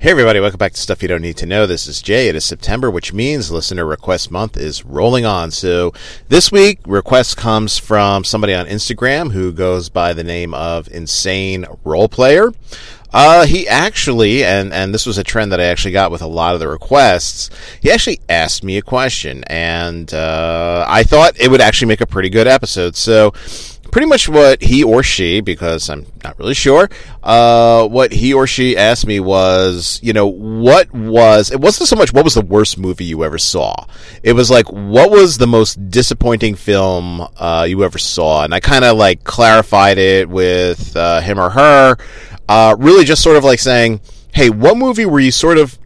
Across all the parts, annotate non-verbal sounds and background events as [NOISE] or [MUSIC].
Hey, everybody, welcome back to Stuff You Don't Need to Know. This is Jay. It is September, which means listener request month is rolling on. So this week, request comes from somebody on Instagram who goes by the name of Insane Role Player. Uh, he actually, and, and this was a trend that I actually got with a lot of the requests, he actually asked me a question, and uh, I thought it would actually make a pretty good episode. So pretty much what he or she, because I'm not really sure, uh, what he or she asked me was, you know, what was, it wasn't so much what was the worst movie you ever saw. It was like, what was the most disappointing film, uh, you ever saw? And I kind of like clarified it with, uh, him or her, uh, really just sort of like saying, hey, what movie were you sort of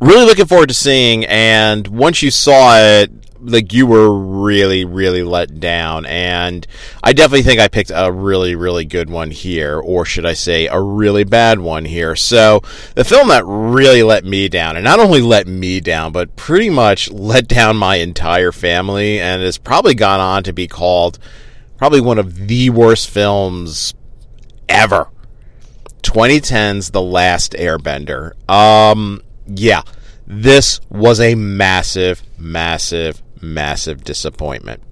really looking forward to seeing and once you saw it like you were really really let down and i definitely think i picked a really really good one here or should i say a really bad one here. So the film that really let me down and not only let me down but pretty much let down my entire family and has probably gone on to be called probably one of the worst films ever. 2010's the last airbender. Um yeah this was a massive massive massive disappointment.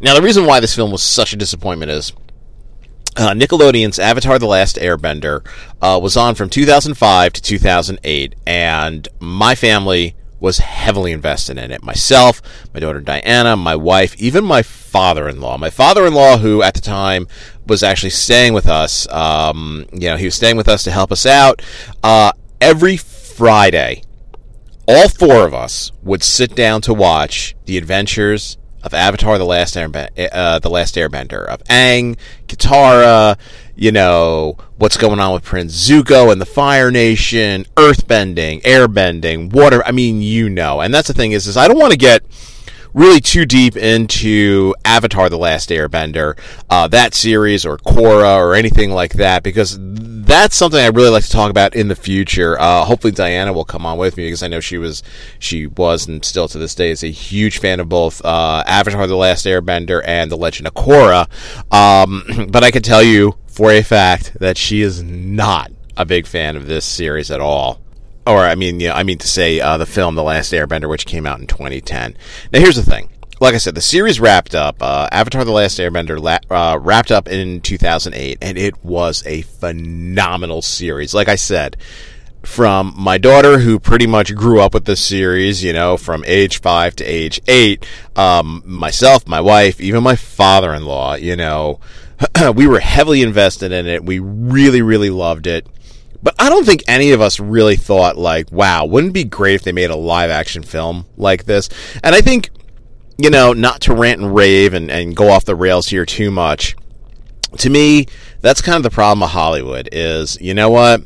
Now, the reason why this film was such a disappointment is uh, Nickelodeon's Avatar The Last Airbender uh, was on from 2005 to 2008, and my family was heavily invested in it. Myself, my daughter Diana, my wife, even my father in law. My father in law, who at the time was actually staying with us, um, you know, he was staying with us to help us out. Uh, every Friday, all four of us would sit down to watch the adventures of Avatar: The Last Airbender, uh, The Last Airbender of Aang, Katara, you know what's going on with Prince Zuko and the Fire Nation, earthbending, airbending, water. I mean, you know. And that's the thing is, is I don't want to get really too deep into Avatar: The Last Airbender, uh, that series, or Korra, or anything like that, because that's something I really like to talk about in the future. Uh, hopefully, Diana will come on with me because I know she was, she was, and still to this day is a huge fan of both uh, Avatar: The Last Airbender and The Legend of Korra. Um, [CLEARS THROAT] but I can tell you for a fact that she is not a big fan of this series at all or I mean, yeah, I mean to say uh, the film The Last Airbender, which came out in 2010. Now, here's the thing. Like I said, the series wrapped up. Uh, Avatar: The Last Airbender la- uh, wrapped up in 2008, and it was a phenomenal series. Like I said, from my daughter, who pretty much grew up with this series, you know, from age five to age eight, um, myself, my wife, even my father-in-law, you know, [CLEARS THROAT] we were heavily invested in it. We really, really loved it. But I don't think any of us really thought, like, wow, wouldn't it be great if they made a live action film like this? And I think, you know, not to rant and rave and, and go off the rails here too much, to me, that's kind of the problem of Hollywood is, you know what?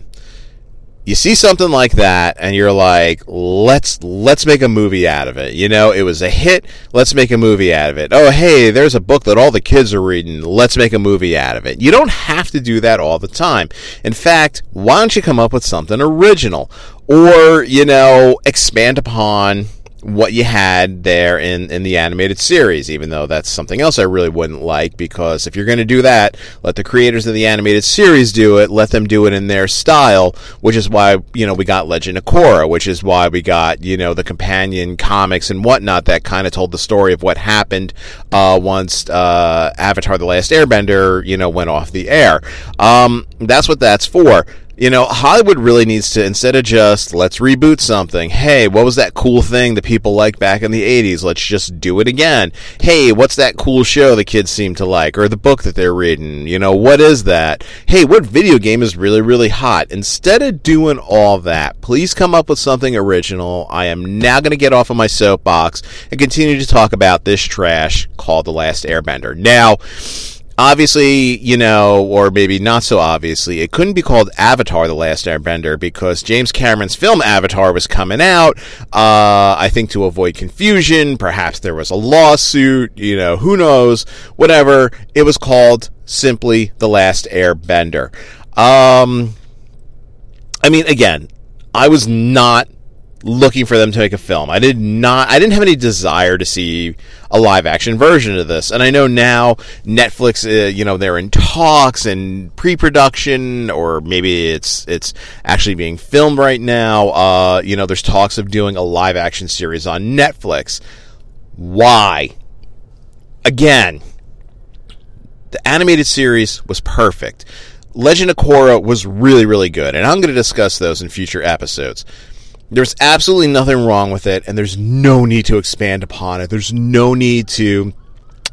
you see something like that and you're like let's let's make a movie out of it. You know it was a hit let's make a movie out of it. Oh hey there's a book that all the kids are reading let's make a movie out of it. You don't have to do that all the time. In fact why don't you come up with something original? Or you know expand upon what you had there in, in the animated series, even though that's something else I really wouldn't like because if you're going to do that, let the creators of the animated series do it, let them do it in their style, which is why, you know, we got Legend of Korra, which is why we got, you know, the companion comics and whatnot that kind of told the story of what happened uh, once uh, Avatar The Last Airbender, you know, went off the air. Um, that's what that's for you know, Hollywood really needs to, instead of just, let's reboot something, hey, what was that cool thing that people liked back in the 80s? Let's just do it again. Hey, what's that cool show the kids seem to like? Or the book that they're reading? You know, what is that? Hey, what video game is really, really hot? Instead of doing all that, please come up with something original. I am now going to get off of my soapbox and continue to talk about this trash called The Last Airbender. Now, obviously, you know, or maybe not so obviously, it couldn't be called Avatar: The Last Airbender because James Cameron's film Avatar was coming out. Uh, I think to avoid confusion, perhaps there was a lawsuit. You know, who knows? Whatever. It was called simply The Last Airbender. Um, I mean, again, I was not looking for them to make a film. I did not I didn't have any desire to see a live action version of this. And I know now Netflix uh, you know they're in talks and pre-production or maybe it's it's actually being filmed right now. Uh, you know there's talks of doing a live action series on Netflix. Why? Again, the animated series was perfect. Legend of Korra was really, really good, and I'm going to discuss those in future episodes. There's absolutely nothing wrong with it, and there's no need to expand upon it. There's no need to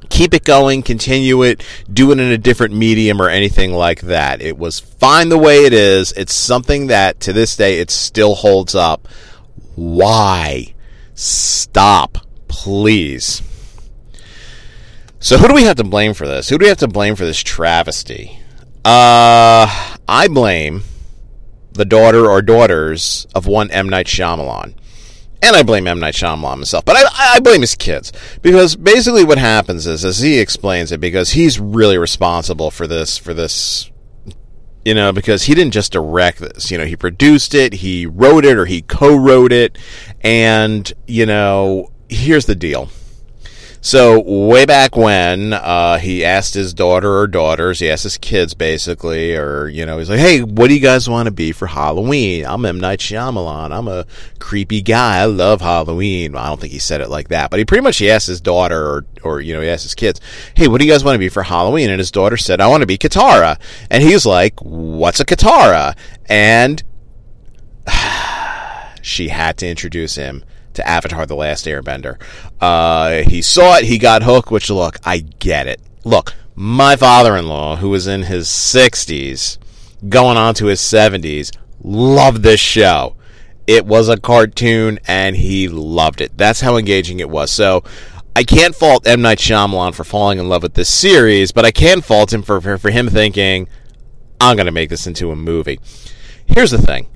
keep it going, continue it, do it in a different medium or anything like that. It was fine the way it is. It's something that to this day it still holds up. Why? Stop, please. So who do we have to blame for this? Who do we have to blame for this travesty? Uh, I blame the daughter or daughters of one M. Night Shyamalan. And I blame M. Night Shyamalan himself, but I, I blame his kids. Because basically what happens is, as he explains it, because he's really responsible for this, for this, you know, because he didn't just direct this, you know, he produced it, he wrote it, or he co-wrote it, and, you know, here's the deal so way back when, uh, he asked his daughter or daughters, he asked his kids basically, or you know, he's like, "Hey, what do you guys want to be for Halloween?" I'm M Night Shyamalan. I'm a creepy guy. I love Halloween. I don't think he said it like that, but he pretty much he asked his daughter or or you know he asked his kids, "Hey, what do you guys want to be for Halloween?" And his daughter said, "I want to be Katara," and he's like, "What's a Katara?" And [SIGHS] she had to introduce him to Avatar The Last Airbender. Uh, he saw it, he got hooked, which, look, I get it. Look, my father in law, who was in his 60s, going on to his 70s, loved this show. It was a cartoon and he loved it. That's how engaging it was. So I can't fault M. Night Shyamalan for falling in love with this series, but I can fault him for, for, for him thinking, I'm going to make this into a movie. Here's the thing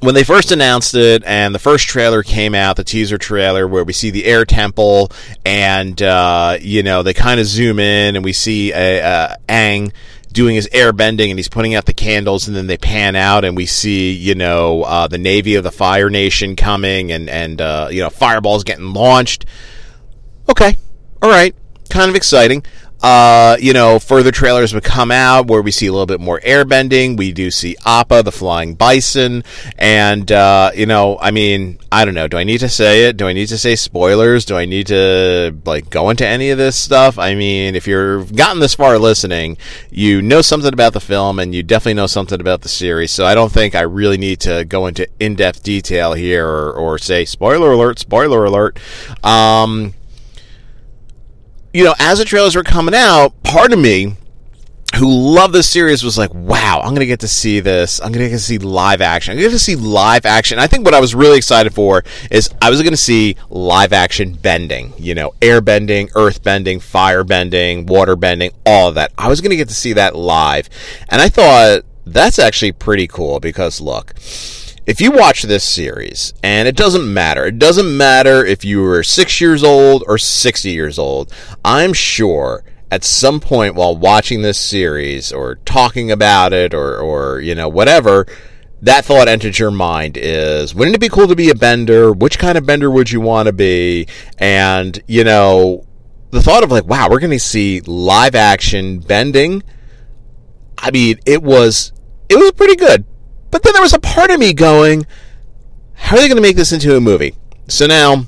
when they first announced it and the first trailer came out, the teaser trailer where we see the air temple and, uh, you know, they kind of zoom in and we see a, uh, Aang doing his air bending and he's putting out the candles and then they pan out and we see, you know, uh, the Navy of the Fire Nation coming and, and, uh, you know, fireballs getting launched. Okay. All right. Kind of exciting. Uh, you know, further trailers would come out where we see a little bit more airbending. We do see Appa, the flying bison, and uh, you know, I mean, I don't know. Do I need to say it? Do I need to say spoilers? Do I need to like go into any of this stuff? I mean, if you've gotten this far listening, you know something about the film, and you definitely know something about the series. So I don't think I really need to go into in-depth detail here or, or say spoiler alert, spoiler alert. Um, you know, as the trailers were coming out, part of me who loved this series was like, wow, I'm going to get to see this. I'm going to get to see live action. I'm going to get to see live action. I think what I was really excited for is I was going to see live action bending, you know, air bending, earth bending, fire bending, water bending, all of that. I was going to get to see that live. And I thought that's actually pretty cool because look, if you watch this series, and it doesn't matter, it doesn't matter if you were six years old or 60 years old, I'm sure at some point while watching this series or talking about it or, or you know, whatever, that thought entered your mind is wouldn't it be cool to be a bender? Which kind of bender would you want to be? And, you know, the thought of like, wow, we're going to see live action bending. I mean, it was, it was pretty good. But then there was a part of me going, how are they going to make this into a movie? So now,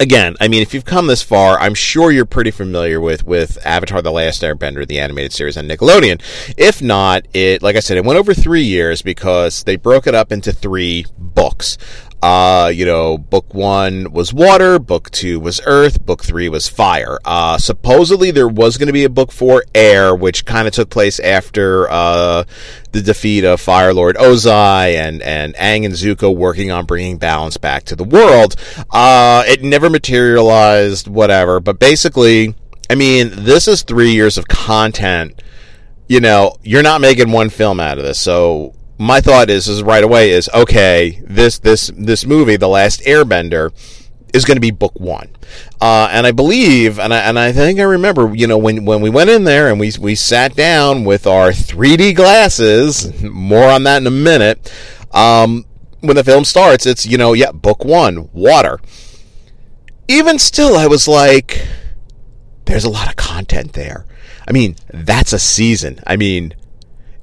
again, I mean, if you've come this far, I'm sure you're pretty familiar with with Avatar: The Last Airbender, the animated series on Nickelodeon. If not, it like I said, it went over three years because they broke it up into three books. Uh, you know, book one was water, book two was earth, book three was fire. Uh, supposedly there was going to be a book four, air, which kind of took place after uh, the defeat of Fire Lord Ozai and and Aang and Zuko working on bringing balance back to the world. Uh, it never materialized, whatever. But basically, I mean, this is three years of content. You know, you're not making one film out of this, so my thought is is right away is okay this this this movie the last airbender is going to be book one uh, and i believe and I, and I think i remember you know when when we went in there and we we sat down with our 3d glasses [LAUGHS] more on that in a minute um, when the film starts, it's, you know, yeah, book one, water. Even still, I was like, there's a lot of content there. I mean, that's a season. I mean,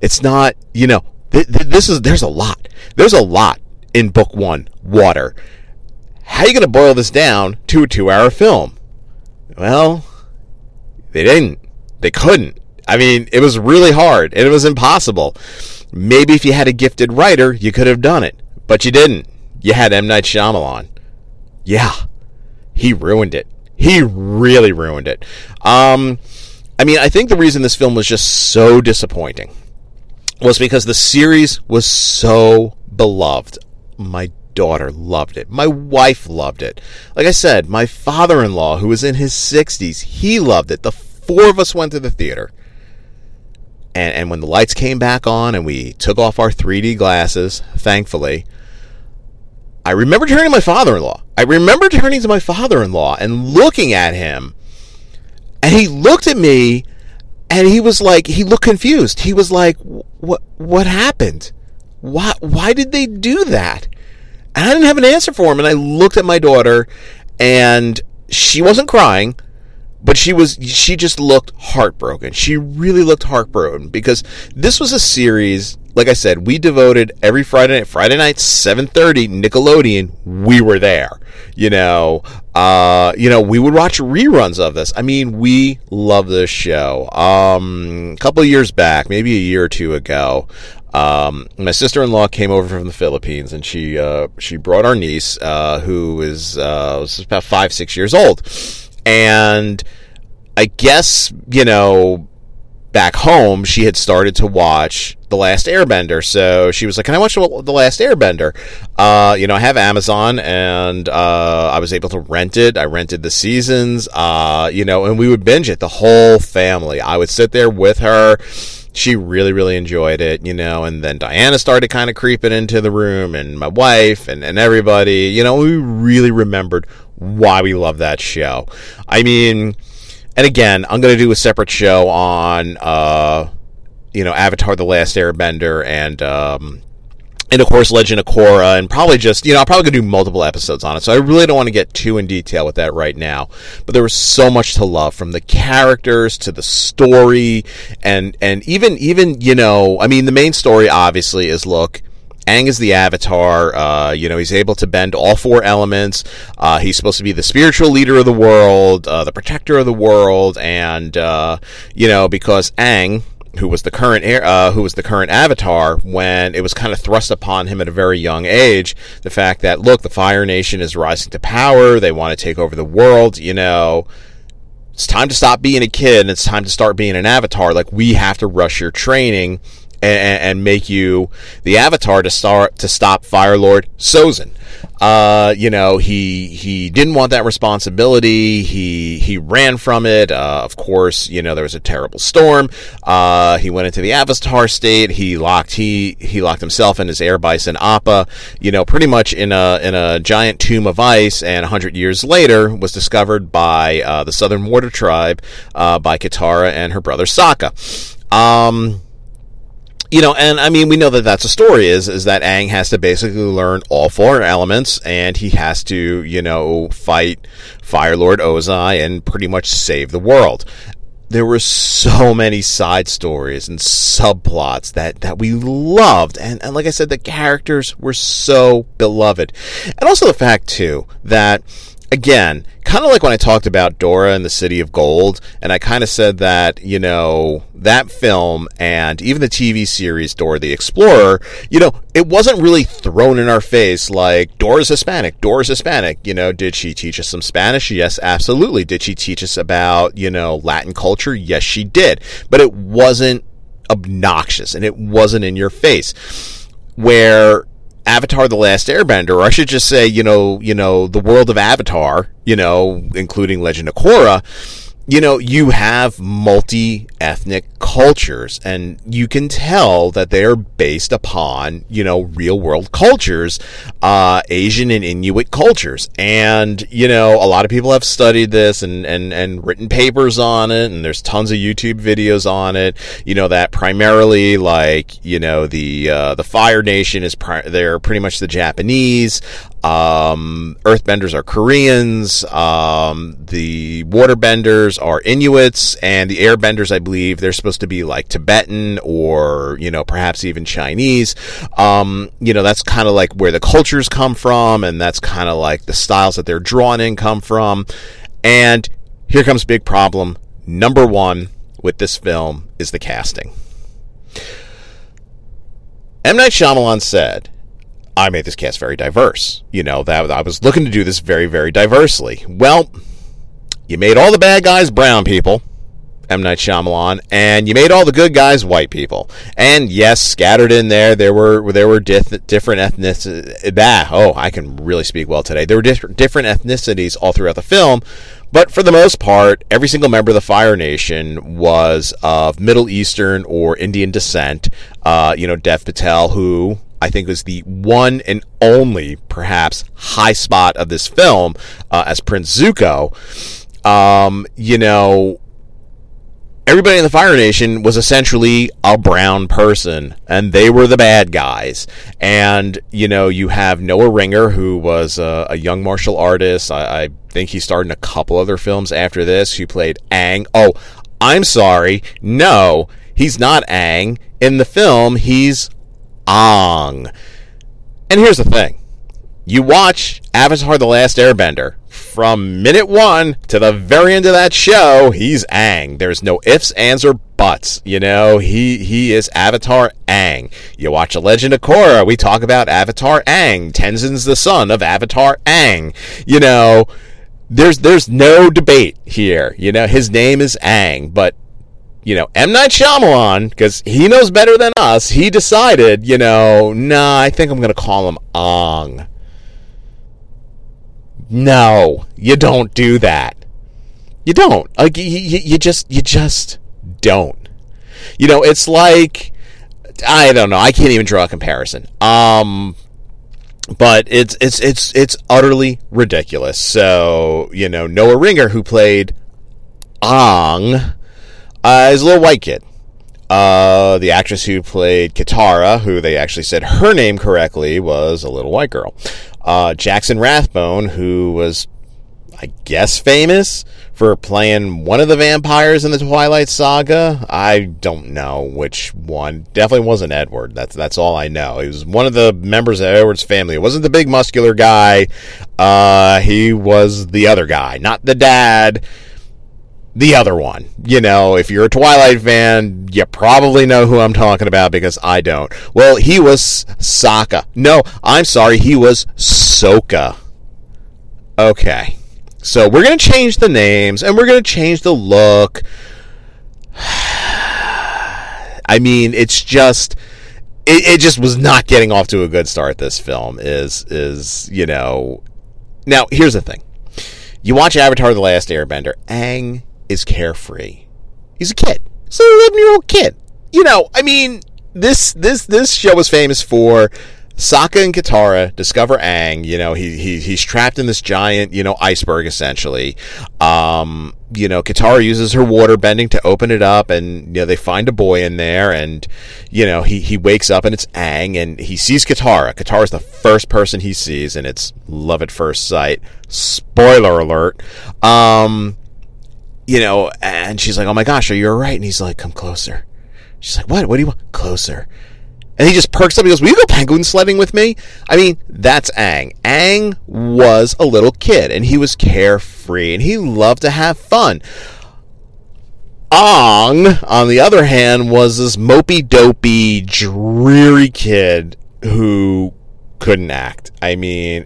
it's not, you know, this is, there's a lot. There's a lot in book one, water. How are you going to boil this down to a two hour film? Well, they didn't. They couldn't. I mean, it was really hard and it was impossible. Maybe if you had a gifted writer, you could have done it, but you didn't. You had M. Night Shyamalan. Yeah, he ruined it. He really ruined it. Um, I mean, I think the reason this film was just so disappointing was because the series was so beloved. My daughter loved it. My wife loved it. Like I said, my father in law, who was in his 60s, he loved it. The four of us went to the theater. And, and when the lights came back on and we took off our 3D glasses, thankfully, I remember turning to my father in law. I remember turning to my father in law and looking at him. And he looked at me and he was like, he looked confused. He was like, what, what happened? Why, why did they do that? And I didn't have an answer for him. And I looked at my daughter and she wasn't crying but she was she just looked heartbroken. She really looked heartbroken because this was a series. Like I said, we devoted every Friday night, Friday night, seven thirty, Nickelodeon. We were there. You know, uh, you know, we would watch reruns of this. I mean, we love this show. Um, a couple of years back, maybe a year or two ago, um, my sister-in-law came over from the Philippines, and she uh, she brought our niece, uh, who is uh, was about five six years old and I guess, you know, back home, she had started to watch The Last Airbender. So she was like, Can I watch The Last Airbender? Uh, you know, I have Amazon and uh, I was able to rent it. I rented the seasons, uh, you know, and we would binge it, the whole family. I would sit there with her. She really, really enjoyed it, you know, and then Diana started kind of creeping into the room and my wife and, and everybody, you know, we really remembered why we love that show. I mean, and again, I'm going to do a separate show on, uh, you know, Avatar: The Last Airbender and. Um, and of course, Legend of Korra, and probably just, you know, I'm probably to do multiple episodes on it. So I really don't want to get too in detail with that right now. But there was so much to love from the characters to the story and, and even, even, you know, I mean, the main story obviously is look, Aang is the Avatar. Uh, you know, he's able to bend all four elements. Uh, he's supposed to be the spiritual leader of the world, uh, the protector of the world, and uh, you know, because Aang, who was the current uh, who was the current Avatar, when it was kind of thrust upon him at a very young age, the fact that look, the Fire Nation is rising to power. They want to take over the world. You know. It's time to stop being a kid and it's time to start being an avatar. Like, we have to rush your training and, and, make you the avatar to start to stop Fire Lord Sozin. Uh, you know, he he didn't want that responsibility. He he ran from it. Uh, of course, you know there was a terrible storm. Uh, he went into the Avatar state. He locked he he locked himself and his air bison Appa. You know, pretty much in a in a giant tomb of ice. And hundred years later, was discovered by uh, the Southern Water Tribe uh, by Katara and her brother Sokka. Um, you know, and I mean, we know that that's a story is is that Aang has to basically learn all four elements, and he has to, you know, fight Fire Lord Ozai and pretty much save the world. There were so many side stories and subplots that, that we loved. And, and like I said, the characters were so beloved. And also the fact, too, that again, kind of like when I talked about Dora and the City of Gold, and I kind of said that, you know, that film and even the TV series Dora the Explorer, you know, it wasn't really thrown in our face like Dora's Hispanic, Dora's Hispanic. You know, did she teach us some Spanish? Yes, absolutely. Did she teach us about, you know, Latin culture? Yes, she did. But it wasn't obnoxious and it wasn't in your face. Where Avatar: The Last Airbender, or I should just say, you know, you know, the world of Avatar, you know, including Legend of Korra, you know, you have multi-ethnic cultures, and you can tell that they are based upon, you know, real-world cultures. uh, Asian and Inuit cultures. And, you know, a lot of people have studied this and, and, and written papers on it, and there's tons of YouTube videos on it. You know, that primarily, like, you know, the, uh, the Fire Nation is, pri- they're pretty much the Japanese. Um, earthbenders are Koreans. Um, the waterbenders are Inuits, and the airbenders, I believe, they're supposed to be like Tibetan or you know perhaps even Chinese. Um, you know, that's kind of like where the cultures come from, and that's kind of like the styles that they're drawn in come from. And here comes big problem number one with this film is the casting. M Night Shyamalan said I made this cast very diverse. You know, that I was looking to do this very, very diversely. Well, you made all the bad guys brown people, M. Night Shyamalan, and you made all the good guys white people. And yes, scattered in there, there were there were dif- different ethnicities. Ah, oh, I can really speak well today. There were different different ethnicities all throughout the film, but for the most part, every single member of the Fire Nation was of Middle Eastern or Indian descent. Uh, you know, Dev Patel, who I think was the one and only, perhaps, high spot of this film uh, as Prince Zuko. Um, you know, everybody in the Fire Nation was essentially a brown person, and they were the bad guys. And you know, you have Noah Ringer, who was a, a young martial artist. I, I, think he starred in a couple other films after this. Who played Aang? Oh, I'm sorry, no, he's not Aang In the film, he's Ong. And here's the thing you watch Avatar The Last Airbender. From minute one to the very end of that show, he's Aang. There's no ifs, ands, or buts. You know, he he is Avatar Aang. You watch A Legend of Korra, we talk about Avatar Aang. Tenzin's the son of Avatar Aang. You know, there's there's no debate here. You know, his name is Aang, but you know, M. Night Shyamalan, because he knows better than us, he decided, you know, nah, I think I'm going to call him Ong. No, you don't do that. You don't. Like, you, you just, you just don't. You know, it's like, I don't know. I can't even draw a comparison. Um, but it's it's it's it's utterly ridiculous. So you know, Noah Ringer, who played Ong uh, is a little white kid. Uh, the actress who played Katara, who they actually said her name correctly, was a little white girl. Uh, Jackson Rathbone, who was, I guess, famous for playing one of the vampires in the Twilight Saga. I don't know which one. Definitely wasn't Edward. That's that's all I know. He was one of the members of Edward's family. It wasn't the big muscular guy. Uh, he was the other guy, not the dad the other one. You know, if you're a Twilight fan, you probably know who I'm talking about because I don't. Well, he was Sokka. No, I'm sorry, he was Soka. Okay. So we're going to change the names and we're going to change the look. [SIGHS] I mean, it's just it, it just was not getting off to a good start this film is is, you know. Now, here's the thing. You watch Avatar the Last Airbender, Aang is carefree. He's a kid. He's an 11 year old kid. You know, I mean, this this this show was famous for Sokka and Katara discover Aang. You know, he, he he's trapped in this giant, you know, iceberg essentially. Um, you know, Katara uses her water bending to open it up, and you know they find a boy in there, and you know he he wakes up and it's Aang, and he sees Katara. Katara's the first person he sees, and it's love at first sight. Spoiler alert. Um, you know, and she's like, "Oh my gosh, are you all right?" And he's like, "Come closer." She's like, "What? What do you want?" Closer. And he just perks up. He goes, "Will you go penguin sledding with me?" I mean, that's Aang. Aang was a little kid, and he was carefree, and he loved to have fun. Ong, on the other hand, was this mopey, dopey, dreary kid who couldn't act. I mean,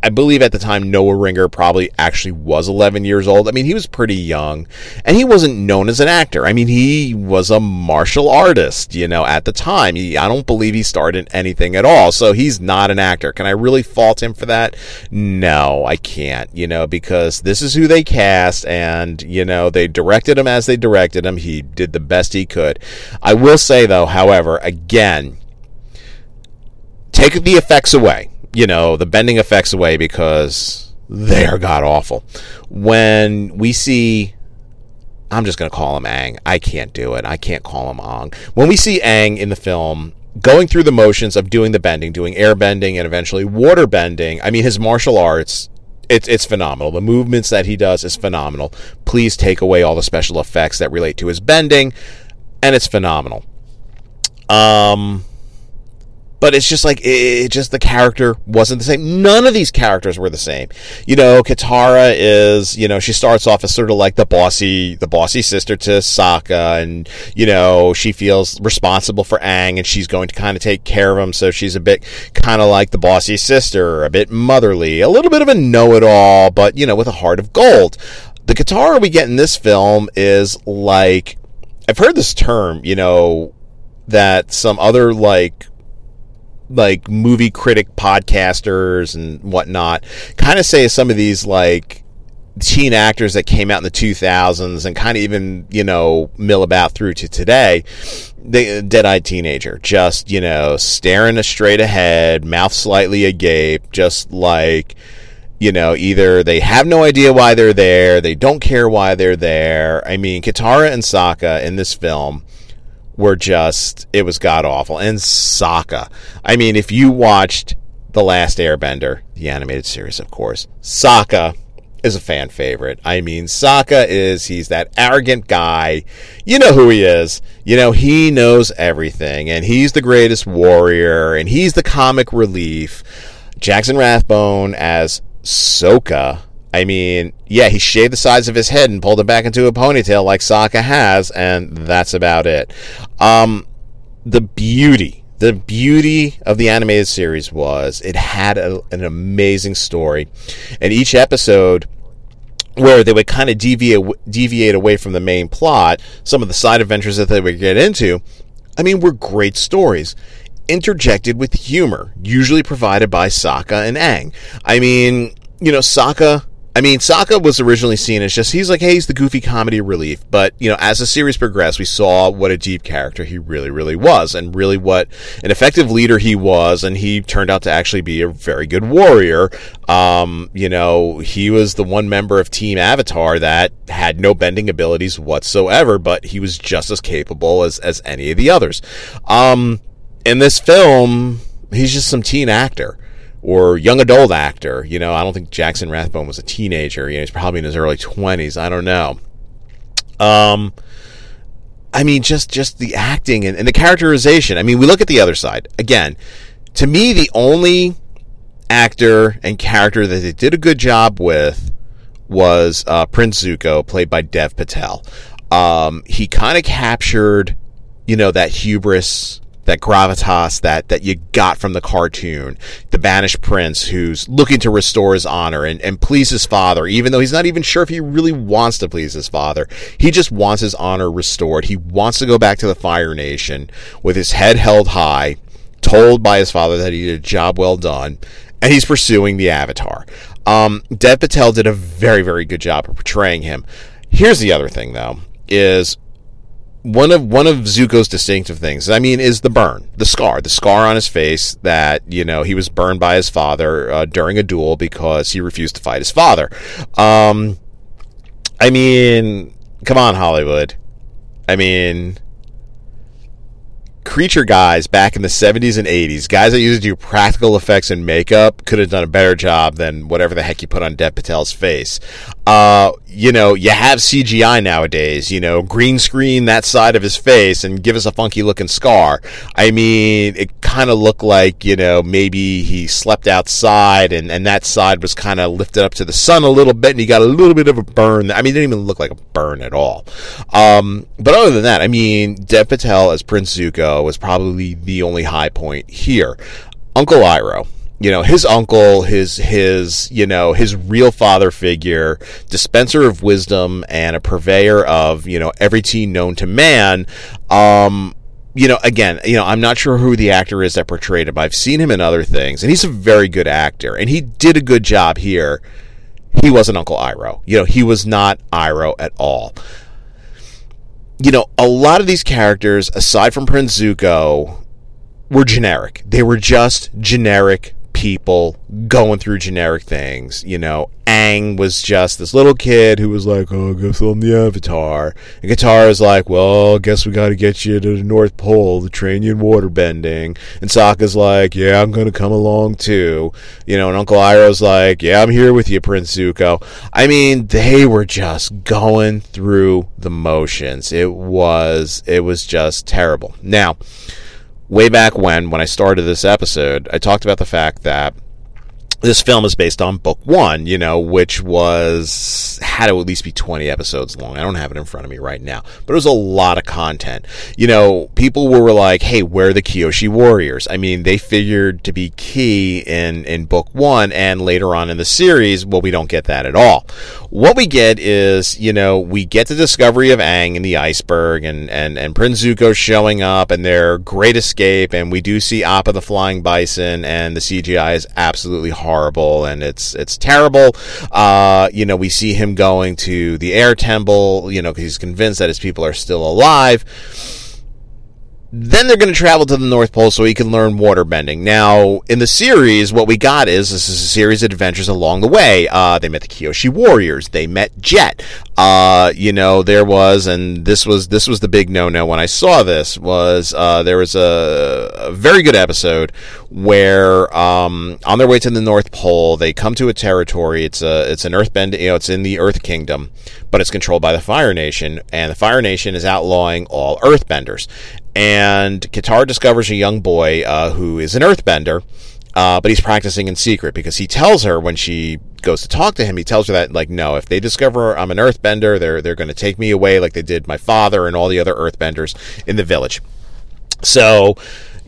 I believe at the time Noah Ringer probably actually was 11 years old. I mean, he was pretty young and he wasn't known as an actor. I mean, he was a martial artist, you know, at the time. He, I don't believe he started anything at all. So he's not an actor. Can I really fault him for that? No, I can't, you know, because this is who they cast and, you know, they directed him as they directed him. He did the best he could. I will say though, however, again, take the effects away you know, the bending effects away because they are god awful. When we see I'm just going to call him Aang. I can't do it. I can't call him Aang. When we see Aang in the film, going through the motions of doing the bending, doing air bending, and eventually water bending, I mean, his martial arts, it's, it's phenomenal. The movements that he does is phenomenal. Please take away all the special effects that relate to his bending, and it's phenomenal. Um, but it's just like it, just the character wasn't the same. None of these characters were the same. You know, Katara is you know she starts off as sort of like the bossy the bossy sister to Sokka, and you know she feels responsible for Aang, and she's going to kind of take care of him. So she's a bit kind of like the bossy sister, a bit motherly, a little bit of a know it all, but you know with a heart of gold. The Katara we get in this film is like I've heard this term, you know, that some other like like movie critic podcasters and whatnot kind of say some of these like teen actors that came out in the 2000s and kind of even you know mill about through to today the uh, dead-eyed teenager just you know staring straight ahead mouth slightly agape just like you know either they have no idea why they're there they don't care why they're there. I mean katara and saka in this film were just it was god awful. And Sokka, I mean, if you watched the Last Airbender, the animated series, of course, Sokka is a fan favorite. I mean, Sokka is he's that arrogant guy. You know who he is. You know he knows everything, and he's the greatest warrior, and he's the comic relief. Jackson Rathbone as Sokka I mean, yeah, he shaved the sides of his head and pulled it back into a ponytail like Sokka has, and that's about it. Um, the beauty, the beauty of the animated series was it had a, an amazing story, and each episode where they would kind of deviate deviate away from the main plot, some of the side adventures that they would get into, I mean, were great stories interjected with humor, usually provided by Sokka and Aang. I mean, you know, Sokka I mean, Sokka was originally seen as just he's like, hey, he's the goofy comedy relief. But you know, as the series progressed, we saw what a deep character he really, really was, and really what an effective leader he was. And he turned out to actually be a very good warrior. Um, you know, he was the one member of Team Avatar that had no bending abilities whatsoever, but he was just as capable as as any of the others. Um, in this film, he's just some teen actor or young adult actor. You know, I don't think Jackson Rathbone was a teenager. You know, he's probably in his early twenties. I don't know. Um, I mean, just just the acting and, and the characterization. I mean, we look at the other side again. To me, the only actor and character that they did a good job with was uh, Prince Zuko, played by Dev Patel. Um, he kind of captured, you know, that hubris that gravitas that that you got from the cartoon. The banished prince who's looking to restore his honor and, and please his father, even though he's not even sure if he really wants to please his father. He just wants his honor restored. He wants to go back to the Fire Nation with his head held high, told by his father that he did a job well done, and he's pursuing the Avatar. Um, Dev Patel did a very, very good job of portraying him. Here's the other thing, though, is one of one of Zuko's distinctive things, I mean, is the burn, the scar, the scar on his face that you know he was burned by his father uh, during a duel because he refused to fight his father. Um, I mean, come on, Hollywood. I mean, creature guys back in the 70s and 80s, guys that used to do practical effects and makeup, could have done a better job than whatever the heck you put on Dev Patel's face. Uh, you know, you have CGI nowadays, you know, green screen that side of his face and give us a funky looking scar. I mean, it kind of looked like, you know, maybe he slept outside and, and that side was kind of lifted up to the sun a little bit and he got a little bit of a burn. I mean, it didn't even look like a burn at all. Um, but other than that, I mean, Dev Patel as Prince Zuko was probably the only high point here. Uncle Iroh you know his uncle his his you know his real father figure dispenser of wisdom and a purveyor of you know every teen known to man um you know again you know i'm not sure who the actor is that portrayed him. I've seen him in other things and he's a very good actor and he did a good job here. He wasn't uncle iroh you know he was not iroh at all you know a lot of these characters aside from prince zuko were generic. They were just generic people going through generic things. You know, Aang was just this little kid who was like, "Oh, guess I'm the Avatar." And Katara is like, "Well, guess we got to get you to the North Pole to train you in water bending." And Sokka's like, "Yeah, I'm gonna come along too." You know, and Uncle Iroh's like, "Yeah, I'm here with you, Prince Zuko." I mean, they were just going through the motions. It was, it was just terrible. Now way back when, when I started this episode, I talked about the fact that this film is based on book one, you know, which was had to at least be 20 episodes long. I don't have it in front of me right now, but it was a lot of content. You know, people were like, "Hey, where are the Kyoshi warriors?" I mean, they figured to be key in in book one, and later on in the series, well, we don't get that at all. What we get is, you know, we get the discovery of Aang in the iceberg, and and and Prince Zuko showing up, and their great escape, and we do see Appa the flying bison, and the CGI is absolutely horrible and it's it's terrible. Uh, you know, we see him going to the air temple, you know, because he's convinced that his people are still alive. Then they're going to travel to the North Pole so he can learn water bending. Now, in the series, what we got is this is a series of adventures along the way. Uh, they met the Kyoshi Warriors. They met Jet. Uh, you know, there was, and this was this was the big no-no when I saw this was uh, there was a, a, very good episode where um, on their way to the North Pole, they come to a territory. It's a it's an Earthbend. You know, it's in the Earth Kingdom, but it's controlled by the Fire Nation, and the Fire Nation is outlawing all Earthbenders and Katara discovers a young boy uh, who is an earthbender, uh, but he's practicing in secret because he tells her when she goes to talk to him, he tells her that like, no, if they discover I'm an earthbender, they're they're going to take me away like they did my father and all the other earthbenders in the village. So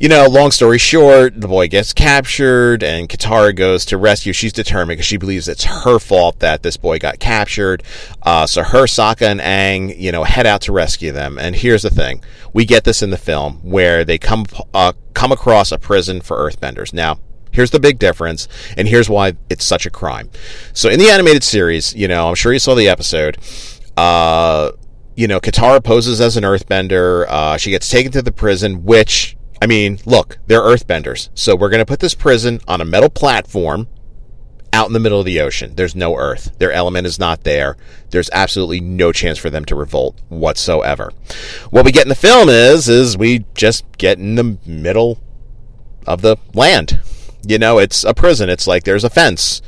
you know, long story short, the boy gets captured and Katara goes to rescue. She's determined because she believes it's her fault that this boy got captured. Uh, so her, Sokka, and Aang, you know, head out to rescue them. And here's the thing: we get this in the film where they come uh, come across a prison for Earthbenders. Now, Here's the big difference, and here's why it's such a crime. So, in the animated series, you know, I'm sure you saw the episode. Uh, you know, Katara poses as an Earthbender. Uh, she gets taken to the prison, which I mean, look, they're earthbenders. So we're going to put this prison on a metal platform out in the middle of the ocean. There's no earth. Their element is not there. There's absolutely no chance for them to revolt whatsoever. What we get in the film is is we just get in the middle of the land. You know, it's a prison. It's like there's a fence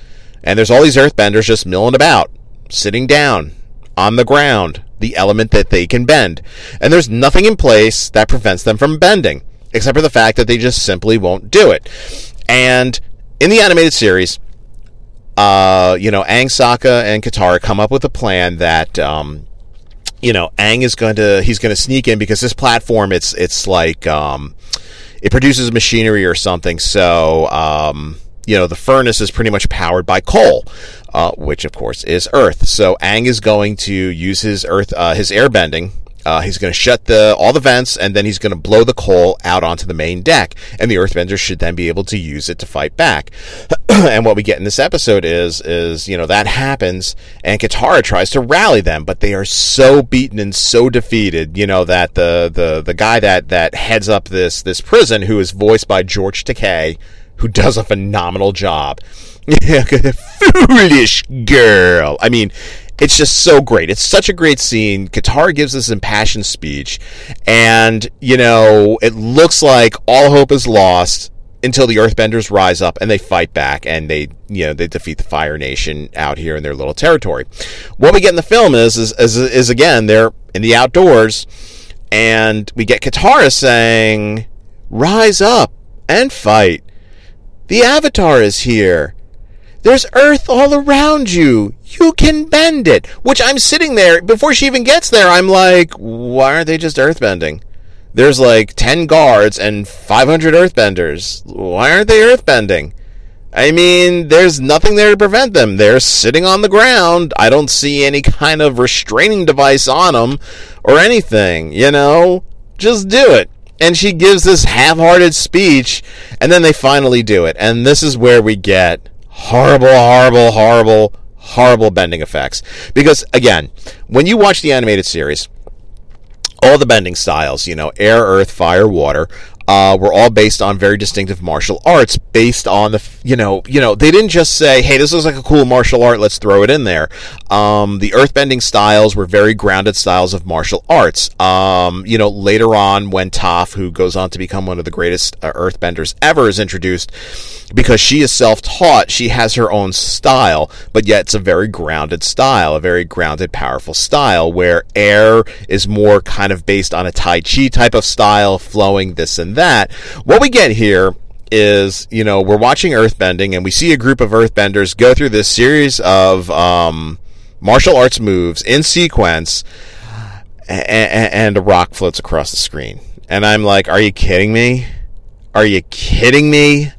and there's all these earthbenders just milling about, sitting down on the ground, the element that they can bend. And there's nothing in place that prevents them from bending except for the fact that they just simply won't do it. And in the animated series, uh, you know, Aang Sokka, and Katara come up with a plan that, um, you know, Aang is going to he's going to sneak in because this platform it's it's like um, it produces machinery or something. So um, you know, the furnace is pretty much powered by coal, uh, which of course is Earth. So Aang is going to use his Earth uh, his airbending uh, he's going to shut the all the vents, and then he's going to blow the coal out onto the main deck, and the Earthbenders should then be able to use it to fight back. [CLEARS THROAT] and what we get in this episode is is you know that happens, and Katara tries to rally them, but they are so beaten and so defeated, you know that the the the guy that that heads up this this prison, who is voiced by George Takei, who does a phenomenal job. [LAUGHS] Foolish girl. I mean, it's just so great. It's such a great scene. Katara gives this impassioned speech, and you know, it looks like all hope is lost until the Earthbenders rise up and they fight back and they, you know, they defeat the Fire Nation out here in their little territory. What we get in the film is, is, is, is again, they're in the outdoors, and we get Katara saying, "Rise up and fight. The Avatar is here." There's earth all around you. You can bend it. Which I'm sitting there, before she even gets there, I'm like, why aren't they just earthbending? There's like 10 guards and 500 earthbenders. Why aren't they earthbending? I mean, there's nothing there to prevent them. They're sitting on the ground. I don't see any kind of restraining device on them or anything, you know? Just do it. And she gives this half hearted speech, and then they finally do it. And this is where we get horrible, horrible, horrible, horrible bending effects. Because again, when you watch the animated series, all the bending styles, you know, air, earth, fire, water, uh, were all based on very distinctive martial arts, based on the you know you know they didn't just say, hey, this looks like a cool martial art, let's throw it in there. Um, the earthbending styles were very grounded styles of martial arts. Um, you know, later on when Toph, who goes on to become one of the greatest uh, earthbenders ever, is introduced, because she is self-taught, she has her own style, but yet it's a very grounded style, a very grounded, powerful style where air is more kind of based on a Tai Chi type of style, flowing this and that. What we get here is, you know, we're watching earthbending and we see a group of earthbenders go through this series of um, martial arts moves in sequence, and, and a rock floats across the screen. And I'm like, are you kidding me? Are you kidding me?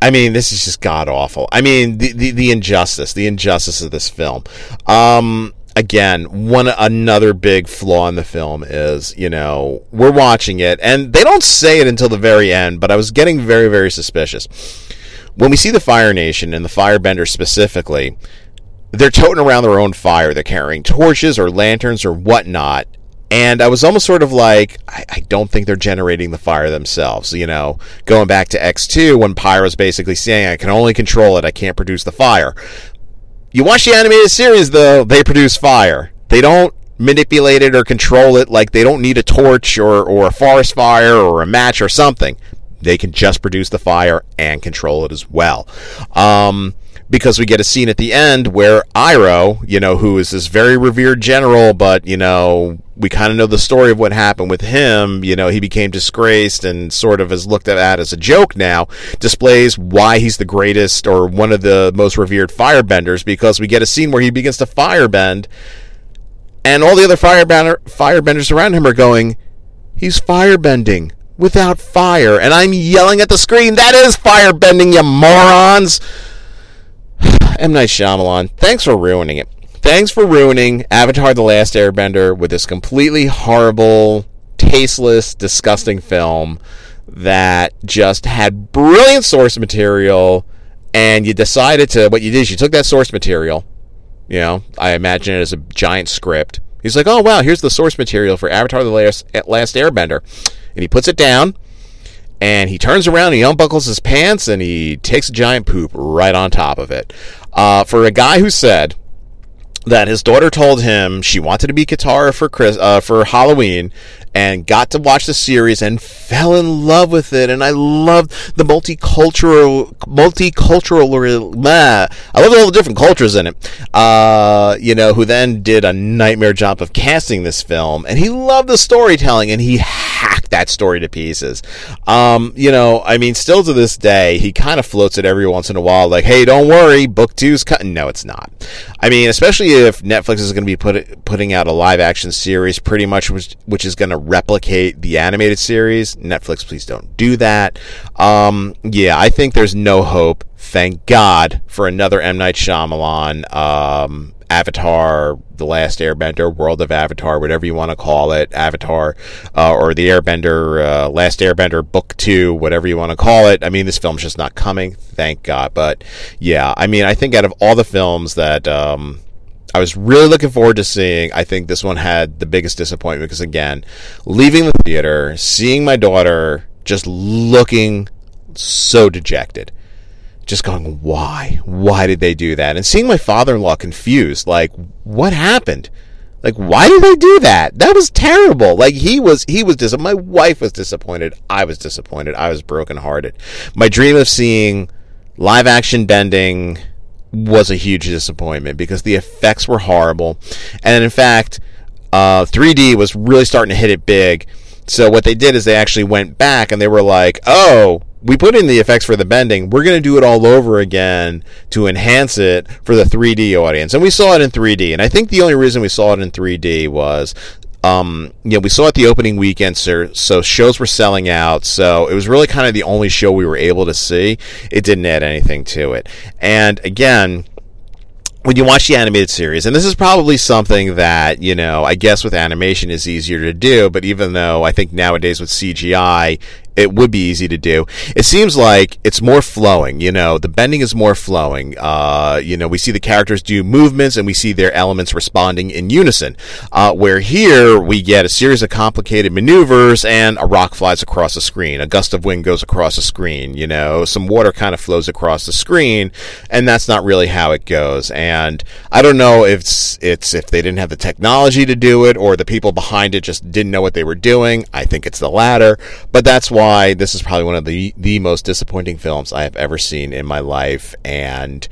I mean, this is just god awful. I mean, the, the, the injustice, the injustice of this film. Um, again, one another big flaw in the film is, you know, we're watching it, and they don't say it until the very end, but I was getting very, very suspicious. When we see the Fire Nation and the Firebender specifically, they're toting around their own fire. They're carrying torches or lanterns or whatnot. And I was almost sort of like, I, I, don't think they're generating the fire themselves. You know, going back to X2 when Pyro's basically saying, I can only control it, I can't produce the fire. You watch the animated series, though, they produce fire. They don't manipulate it or control it like they don't need a torch or, or a forest fire or a match or something. They can just produce the fire and control it as well. Um, because we get a scene at the end where Iroh, you know, who is this very revered general, but, you know, we kind of know the story of what happened with him. You know, he became disgraced and sort of is looked at as a joke now, displays why he's the greatest or one of the most revered firebenders because we get a scene where he begins to firebend and all the other firebender, firebenders around him are going, he's firebending without fire. And I'm yelling at the screen, that is firebending, you morons! M. Night Shyamalan, thanks for ruining it. Thanks for ruining Avatar The Last Airbender with this completely horrible, tasteless, disgusting film that just had brilliant source material and you decided to what you did is you took that source material you know i imagine it as a giant script he's like oh wow here's the source material for avatar the last, last airbender and he puts it down and he turns around, he unbuckles his pants, and he takes a giant poop right on top of it. Uh, for a guy who said that his daughter told him she wanted to be Katara for Chris, uh, for Halloween, and got to watch the series and fell in love with it. And I loved the multicultural, multicultural. I love all the different cultures in it. Uh, you know, who then did a nightmare job of casting this film, and he loved the storytelling, and he hacked that story to pieces. Um, you know, I mean, still to this day, he kind of floats it every once in a while, like, "Hey, don't worry, book two's cutting." No, it's not. I mean, especially if Netflix is going to be put, putting out a live action series, pretty much, which, which is going to replicate the animated series. Netflix, please don't do that. Um, yeah, I think there's no hope. Thank God for another M Night Shyamalan um, Avatar, The Last Airbender, World of Avatar, whatever you want to call it, Avatar, uh, or the Airbender, uh, Last Airbender Book 2, whatever you want to call it. I mean, this film's just not coming, thank God. But yeah, I mean, I think out of all the films that um, I was really looking forward to seeing. I think this one had the biggest disappointment because, again, leaving the theater, seeing my daughter just looking so dejected, just going, why? Why did they do that? And seeing my father in law confused, like, what happened? Like, why did they do that? That was terrible. Like, he was, he was dis- My wife was disappointed. I was disappointed. I was brokenhearted. My dream of seeing live action bending was a huge disappointment because the effects were horrible. And in fact, uh, 3D was really starting to hit it big. So what they did is they actually went back and they were like, oh, we put in the effects for the bending. We're going to do it all over again to enhance it for the 3D audience. And we saw it in 3D. And I think the only reason we saw it in 3D was um, you know, we saw it the opening weekend, so, so shows were selling out. So it was really kind of the only show we were able to see. It didn't add anything to it. And again, when you watch the animated series, and this is probably something that, you know, I guess with animation is easier to do, but even though I think nowadays with CGI, it would be easy to do. It seems like it's more flowing. You know, the bending is more flowing. Uh, you know, we see the characters do movements and we see their elements responding in unison. Uh, where here we get a series of complicated maneuvers and a rock flies across the screen. A gust of wind goes across the screen. You know, some water kind of flows across the screen, and that's not really how it goes. And I don't know if it's, it's if they didn't have the technology to do it or the people behind it just didn't know what they were doing. I think it's the latter, but that's why why this is probably one of the the most disappointing films I have ever seen in my life, and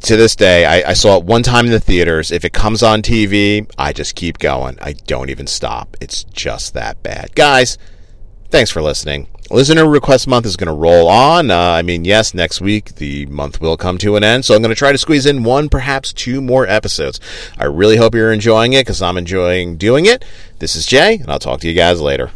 to this day, I, I, saw it one time in the theaters. If it comes on TV, I just keep going. I don't even stop. It's just that bad. Guys, thanks for listening. Listener Request Month is going to roll on. Uh, I mean, yes, next week the month will come to an end, so I'm going to try to squeeze in one, perhaps two more episodes. I really hope you're enjoying it because I'm enjoying doing it. This is Jay, and I'll talk to you guys later.